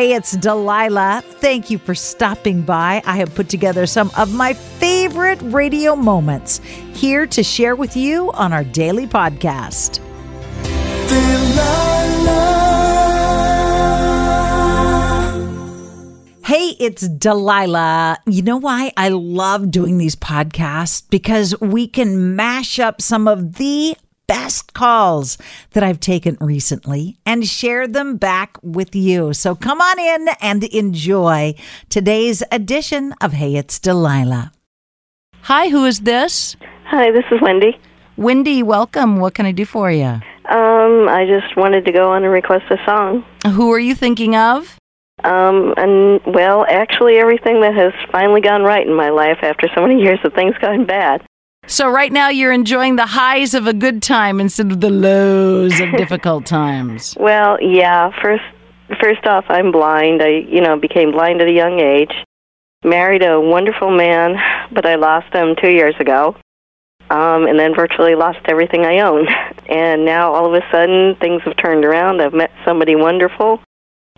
Hey, it's Delilah. Thank you for stopping by. I have put together some of my favorite radio moments here to share with you on our daily podcast. Hey, it's Delilah. You know why I love doing these podcasts? Because we can mash up some of the best calls that I've taken recently and share them back with you. So come on in and enjoy today's edition of Hey, it's Delilah. Hi, who is this? Hi, this is Wendy. Wendy, welcome. What can I do for you? Um, I just wanted to go on and request a song. Who are you thinking of? Um, and well, actually, everything that has finally gone right in my life after so many years of things going bad. So right now you're enjoying the highs of a good time instead of the lows of difficult times. Well, yeah. First, first off, I'm blind. I, you know, became blind at a young age. Married a wonderful man, but I lost him two years ago. Um, and then virtually lost everything I own. And now all of a sudden things have turned around. I've met somebody wonderful,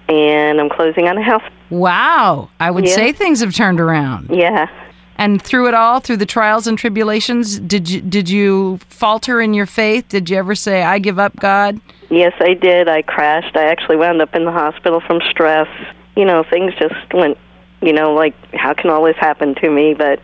and I'm closing on a house. Wow. I would Yeah. say things have turned around. Yeah. And through it all, through the trials and tribulations, did you did you falter in your faith? Did you ever say, "I give up, God"? Yes, I did. I crashed. I actually wound up in the hospital from stress. You know, things just went, you know, like, how can all this happen to me? But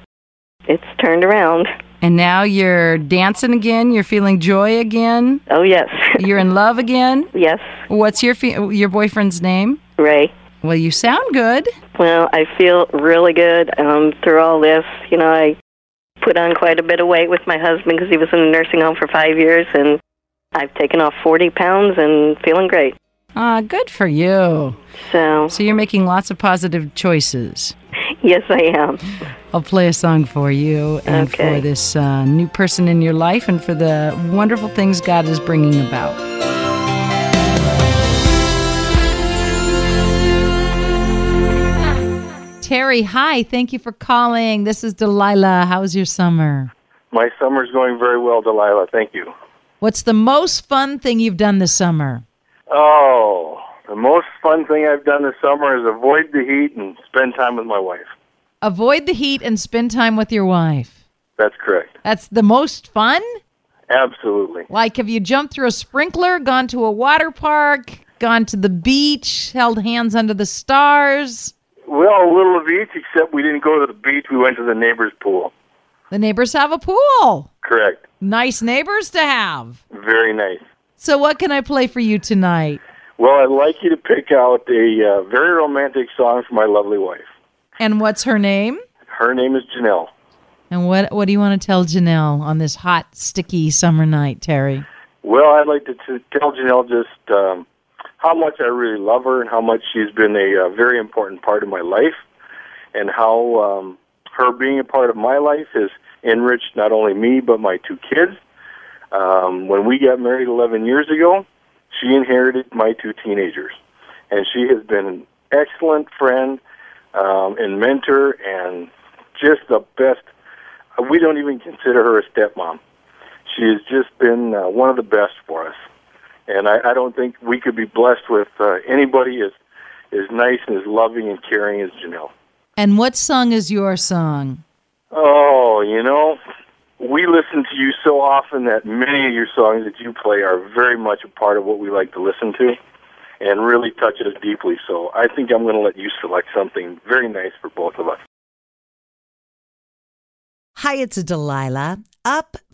it's turned around. And now you're dancing again. You're feeling joy again. Oh, yes. You're in love again. yes, What's your fe- your boyfriend's name? Ray. Well, you sound good. Well, I feel really good um, through all this. You know, I put on quite a bit of weight with my husband because he was in a nursing home for five years, and I've taken off 40 pounds and feeling great. Ah, good for you. So, So you're making lots of positive choices. yes, I am. I'll play a song for you and Okay. for this uh, new person in your life and for the wonderful things God is bringing about. Terry, hi. Thank you for calling. This is Delilah. How's your summer? My summer's going very well, Delilah. Thank you. What's the most fun thing you've done this summer? Oh, the most fun thing I've done this summer is avoid the heat and spend time with my wife. Avoid the heat and spend time with your wife. That's correct. That's the most fun? Absolutely. Like, have you jumped through a sprinkler, gone to a water park, gone to the beach, held hands under the stars? Well, a little of each, except we didn't go to the beach. We went to the neighbor's pool. The neighbors have a pool. Correct. Nice neighbors to have. Very nice. So, what can I play for you tonight? Well, I'd like you to pick out a uh, very romantic song for my lovely wife. And what's her name? Her name is Janelle. And what what do you want to tell Janelle on this hot, sticky summer night, Terry? Well, I'd like to, to tell Janelle just um, how much I really love her and how much she's been a uh, very important part of my life, and how um, her being a part of my life has enriched not only me but my two kids. Um, when we got married 11 years ago, she inherited my two teenagers, and she has been an excellent friend um, and mentor, and just the best. We don't even consider her a stepmom she has just been uh, one of the best for us. And I, I don't think we could be blessed with uh, anybody as as nice and as loving and caring as Janelle. And what song is your song? Oh, you know, we listen to you so often that many of your songs that you play are very much a part of what we like to listen to and really touch us deeply. So I think I'm going to let you select something very nice for both of us. Hi, it's Delilah. Up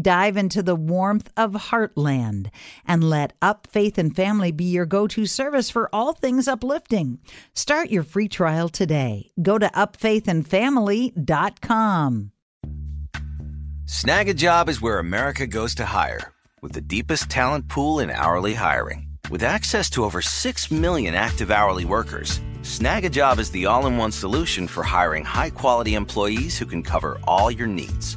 Dive into the warmth of Heartland and let Up Faith and Family be your go to service for all things uplifting. Start your free trial today. Go to upfaithandfamily.com. Snagajob is where America goes to hire, with the deepest talent pool in hourly hiring. With access to over 6 million active hourly workers, Snagajob is the all in one solution for hiring high quality employees who can cover all your needs.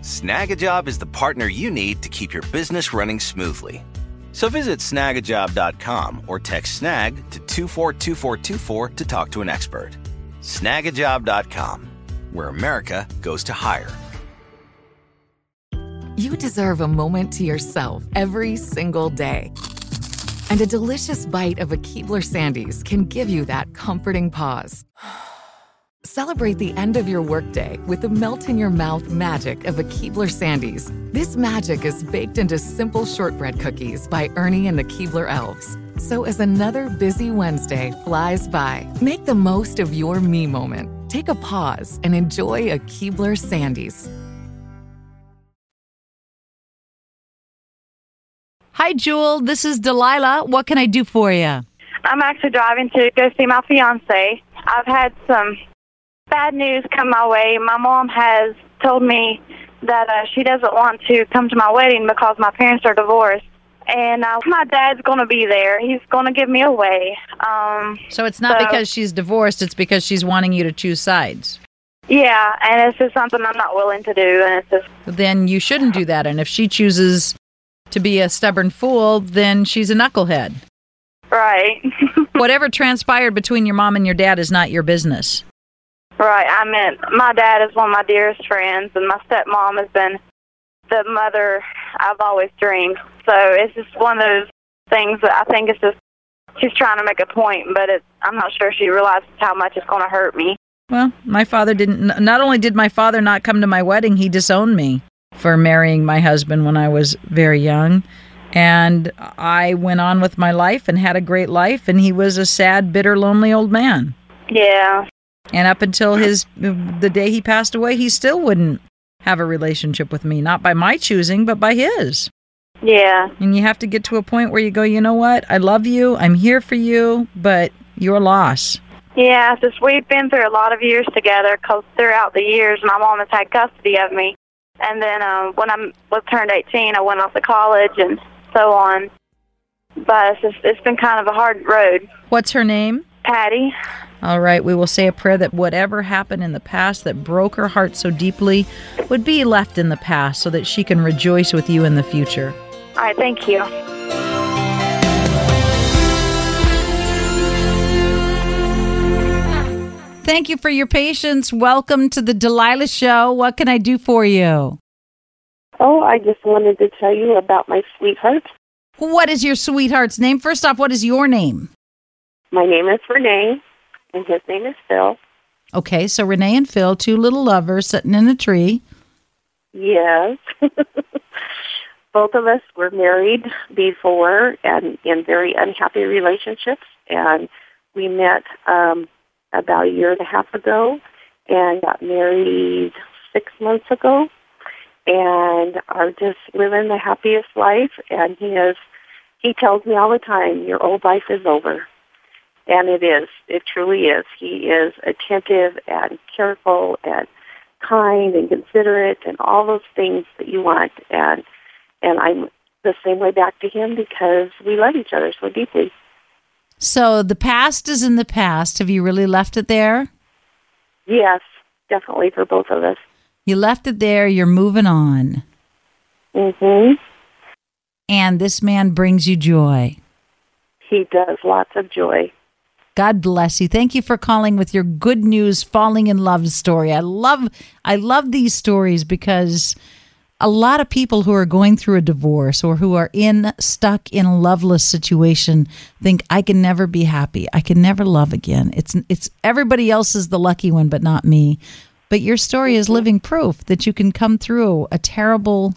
Snagajob is the partner you need to keep your business running smoothly. So visit snagajob.com or text snag to 242424 to talk to an expert. Snagajob.com, where America goes to hire. You deserve a moment to yourself every single day. And a delicious bite of a Keebler Sandies can give you that comforting pause. Celebrate the end of your workday with the melt in your mouth magic of a Keebler Sandies. This magic is baked into simple shortbread cookies by Ernie and the Keebler Elves. So as another busy Wednesday flies by, make the most of your me moment. Take a pause and enjoy a Keebler Sandies. Hi, Jewel. This is Delilah. What can I do for you? I'm actually driving to go see my fiance. I've had some bad news come my way. My mom has told me that uh, she doesn't want to come to my wedding because my parents are divorced. And uh, my dad's going to be there. He's going to give me away. Um, So it's not So- because she's divorced, it's because she's wanting you to choose sides. yeah, and it's just something I'm not willing to do. And it's just, Then you shouldn't do that. And if she chooses to be a stubborn fool, then she's a knucklehead. right. Whatever transpired between your mom and your dad is not your business. Right. I mean, my dad is one of my dearest friends, and my stepmom has been the mother I've always dreamed. So it's just one of those things that I think it's just she's trying to make a point, but it, I'm not sure she realizes how much it's going to hurt me. Well, my father didn't. Not only did my father not come to my wedding, he disowned me for marrying my husband when I was very young. And I went on with my life and had a great life, and he was a sad, bitter, lonely old man. Yeah. And up until his the day he passed away, he still wouldn't have a relationship with me, not by my choosing, but by his. Yeah. And you have to get to a point where you go, you know what? I love you. I'm here for you, but your loss. Yeah, just we've been through a lot of years together because throughout the years, my mom has had custody of me. And then um, when I was turned 18, I went off to college and so on. But it's just it's been kind of a hard road. What's her name? Patty. All right, we will say a prayer that whatever happened in the past that broke her heart so deeply would be left in the past so that she can rejoice with you in the future. All right, thank you. Thank you for your patience. Welcome to the Delilah Show. What can I do for you? Oh, I just wanted to tell you about my sweetheart. What is your sweetheart's name? First off, what is your name? My name is Renee, and his name is Phil. Okay, so Renee and Phil, two little lovers sitting in a tree. Yes. Both of us were married before and in very unhappy relationships, and we met um, about a year and a half ago and got married six months ago and are just living the happiest life and he is he tells me all the time your old life is over and it is it truly is he is attentive and careful and kind and considerate and all those things that you want and and I'm the same way back to him because we love each other so deeply. So the past is in the past. Have you really left it there? Yes, definitely for both of us. You left it there, you're moving on. Mhm. And this man brings you joy. He does lots of joy. God bless you. Thank you for calling with your good news falling in love story. I love I love these stories because a lot of people who are going through a divorce or who are in stuck in a loveless situation think I can never be happy. I can never love again. It's it's everybody else is the lucky one but not me. But your story is mm-hmm. living proof that you can come through a terrible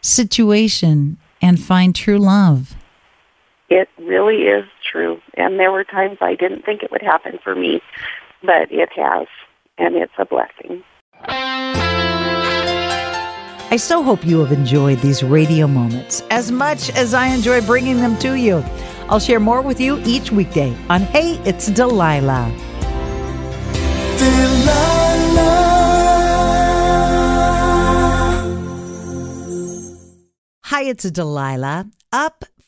situation and find true love. It really is true. And there were times I didn't think it would happen for me, but it has, and it's a blessing. I so hope you have enjoyed these radio moments as much as I enjoy bringing them to you. I'll share more with you each weekday on Hey, It's Delilah. Delilah. Hi, it's Delilah. Up